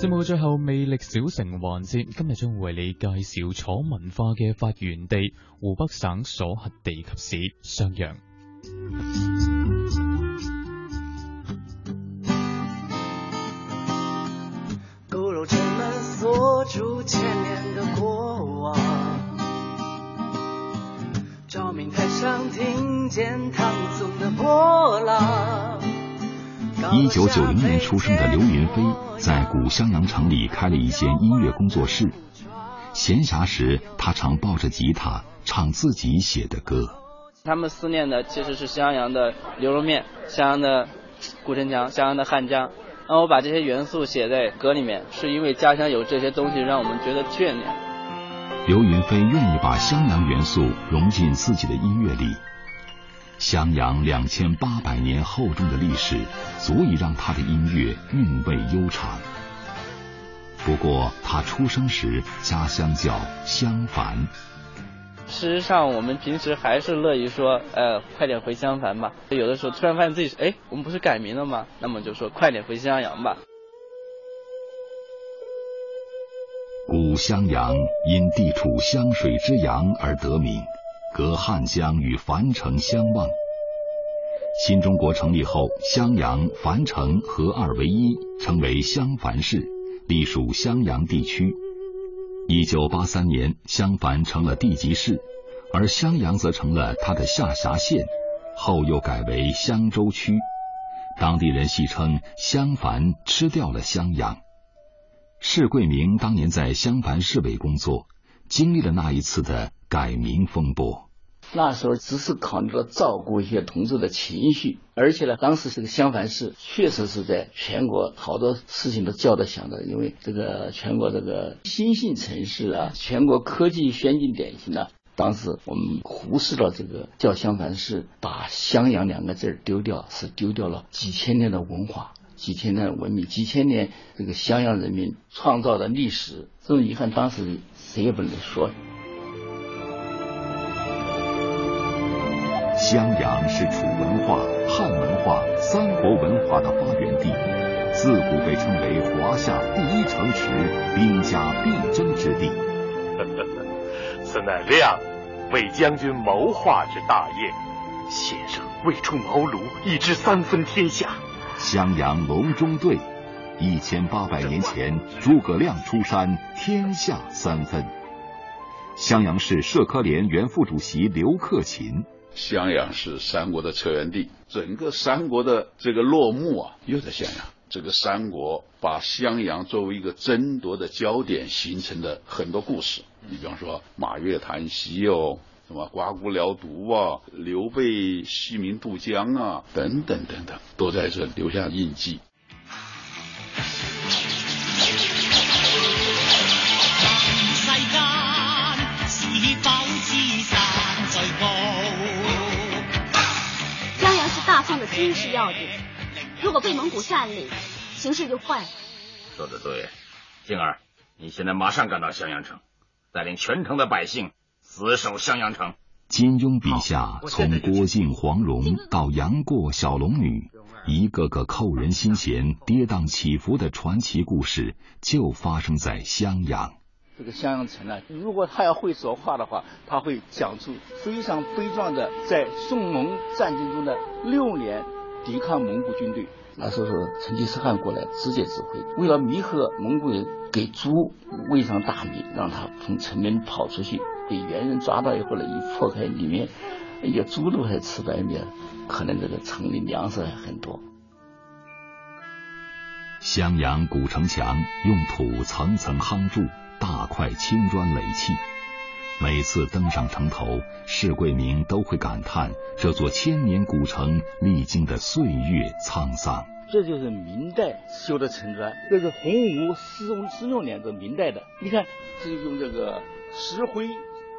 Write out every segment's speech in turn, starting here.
节目最后魅力小城环节，今日将会为你介绍楚文化嘅发源地湖北省所辖地级市襄阳。一九九零年出生的刘云飞，在古襄阳城里开了一间音乐工作室。闲暇时，他常抱着吉他唱自己写的歌。他们思念的其实是襄阳的牛肉面、襄阳的古城墙、襄阳的汉江。那我把这些元素写在歌里面，是因为家乡有这些东西，让我们觉得眷恋。刘云飞愿意把襄阳元素融进自己的音乐里。襄阳两千八百年厚重的历史，足以让他的音乐韵味悠长。不过，他出生时家乡叫襄樊。事实上，我们平时还是乐于说，呃，快点回襄樊吧。有的时候突然发现自己，哎，我们不是改名了吗？那么就说快点回襄阳吧。古襄阳因地处湘水之阳而得名。隔汉江与樊城相望。新中国成立后，襄阳、樊城合二为一，成为襄樊市，隶属襄阳地区。1983年，襄樊成了地级市，而襄阳则成了它的下辖县，后又改为襄州区。当地人戏称襄樊吃掉了襄阳。释桂明当年在襄樊市委工作。经历了那一次的改名风波，那时候只是考虑到照顾一些同志的情绪，而且呢，当时这个襄樊市确实是在全国好多事情都叫得响的，因为这个全国这个新兴城市啊，全国科技先进典型呢。当时我们忽视了这个叫襄樊市，把襄阳两个字丢掉，是丢掉了几千年的文化、几千年的文明、几千年这个襄阳人民创造的历史，这种遗憾当时。谁也不能说。襄阳是楚文化、汉文化、三国文化的发源地，自古被称为华夏第一城池、兵家必争之地。此乃亮为将军谋划之大业，先生未出茅庐已知三分天下。襄阳隆中队。一千八百年前，诸葛亮出山，天下三分。襄阳市社科联原副主席刘克勤：襄阳是三国的策源地，整个三国的这个落幕啊，又在襄阳。这个三国把襄阳作为一个争夺的焦点，形成的很多故事。你比方说马月檀溪哦，什么刮骨疗毒啊，刘备西民渡江啊，等等等等，都在这留下印记。上的军事要地，如果被蒙古占领，形势就坏。了。说的对，静儿，你现在马上赶到襄阳城，带领全城的百姓死守襄阳城。金庸笔下，从郭靖、黄蓉到杨过、小龙女，一个个扣人心弦、跌宕起伏的传奇故事，就发生在襄阳。这个襄阳城呢，如果他要会说话的话，他会讲出非常悲壮的，在宋蒙战争中的六年抵抗蒙古军队。那时候是成吉思汗过来直接指挥，为了弥合蒙古人，给猪喂上大米，让他从城门跑出去，被猿人抓到以后呢，一破开里面，哎呀，猪都还吃白米，可能这个城里粮食还很多。襄阳古城墙用土层层夯筑。大块青砖垒砌，每次登上城头，释贵明都会感叹这座千年古城历经的岁月沧桑。这就是明代修的城砖，这是洪武四四六年，这明代的。你看，这是用这个石灰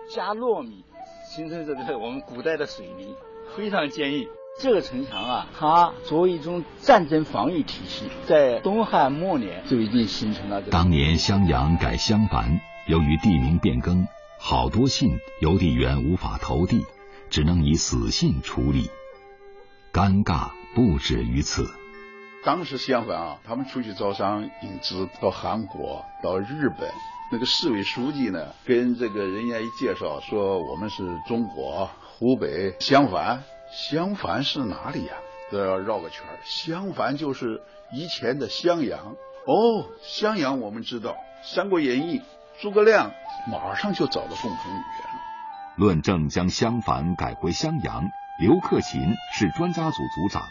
加糯米形成这个我们古代的水泥，非常坚硬。这个城墙啊，它作为一种战争防御体系，在东汉末年就已经形成了。当年襄阳改襄樊，由于地名变更，好多信邮递员无法投递，只能以死信处理。尴尬不止于此。当时襄樊啊，他们出去招商引资到韩国、到日本，那个市委书记呢，跟这个人家一介绍说，我们是中国湖北襄樊。襄樊是哪里呀？都要绕个圈。襄樊就是以前的襄阳。哦，襄阳我们知道，《三国演义》诸葛亮马上就找到共同语言了。论证将襄樊改回襄阳，刘克勤是专家组组长，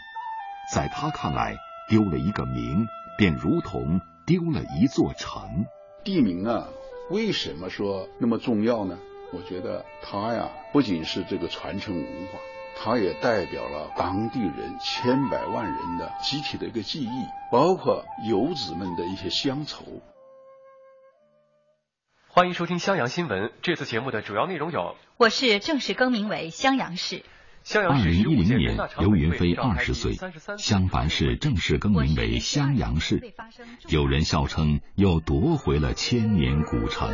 在他看来，丢了一个名，便如同丢了一座城。地名啊，为什么说那么重要呢？我觉得它呀，不仅是这个传承文化。它也代表了当地人千百万人的集体的一个记忆，包括游子们的一些乡愁。欢迎收听襄阳新闻。这次节目的主要内容有：我市正式更名为襄阳市。襄阳市。二零一零年，刘云飞二十岁，襄樊市正式更名为襄阳市，有人笑称又夺回了千年古城。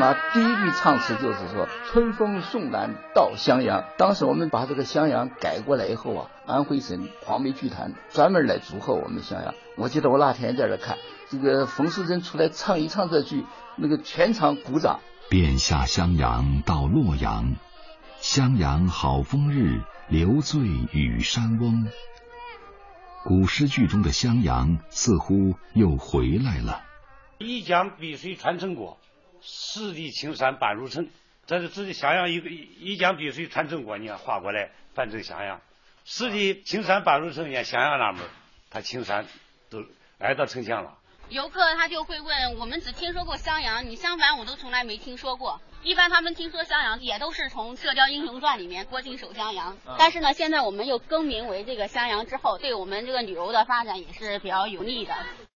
那第一句唱词就是说：“春风送暖到襄阳。”当时我们把这个襄阳改过来以后啊，安徽省黄梅剧团专门来祝贺我们襄阳。我记得我那天在这看，这个冯素珍出来唱一唱这句，那个全场鼓掌。便下襄阳到洛阳，襄阳好风日，留醉与山翁。古诗句中的襄阳似乎又回来了。一江碧水传承国，十里青山半入城，这是自己襄阳一个一江碧水穿中过，你看划过来，半城襄阳。十里青山半入城，你看襄阳那门它青山都挨到城墙了。游客他就会问，我们只听说过襄阳，你襄樊我都从来没听说过。一般他们听说襄阳，也都是从《射雕英雄传》里面郭靖守襄阳。但是呢，现在我们又更名为这个襄阳之后，对我们这个旅游的发展也是比较有利的。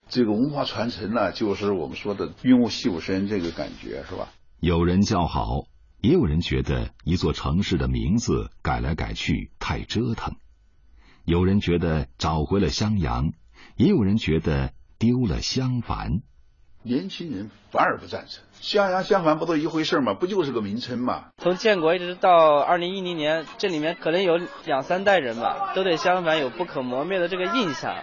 这个文化传承呢，就是我们说的“云雾细无声”这个感觉，是吧？有人叫好，也有人觉得一座城市的名字改来改去太折腾。有人觉得找回了襄阳，也有人觉得丢了襄樊。年轻人反而不赞成，襄阳、襄樊不都一回事吗？不就是个名称吗？从建国一直到二零一零年，这里面可能有两三代人吧，都对襄樊有不可磨灭的这个印象。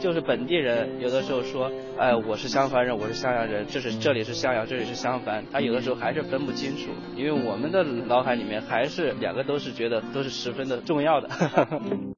就是本地人，有的时候说，哎，我是襄樊人，我是襄阳人，这是这里是襄阳，这里是襄樊，他有的时候还是分不清楚，因为我们的脑海里面还是两个都是觉得都是十分的重要的。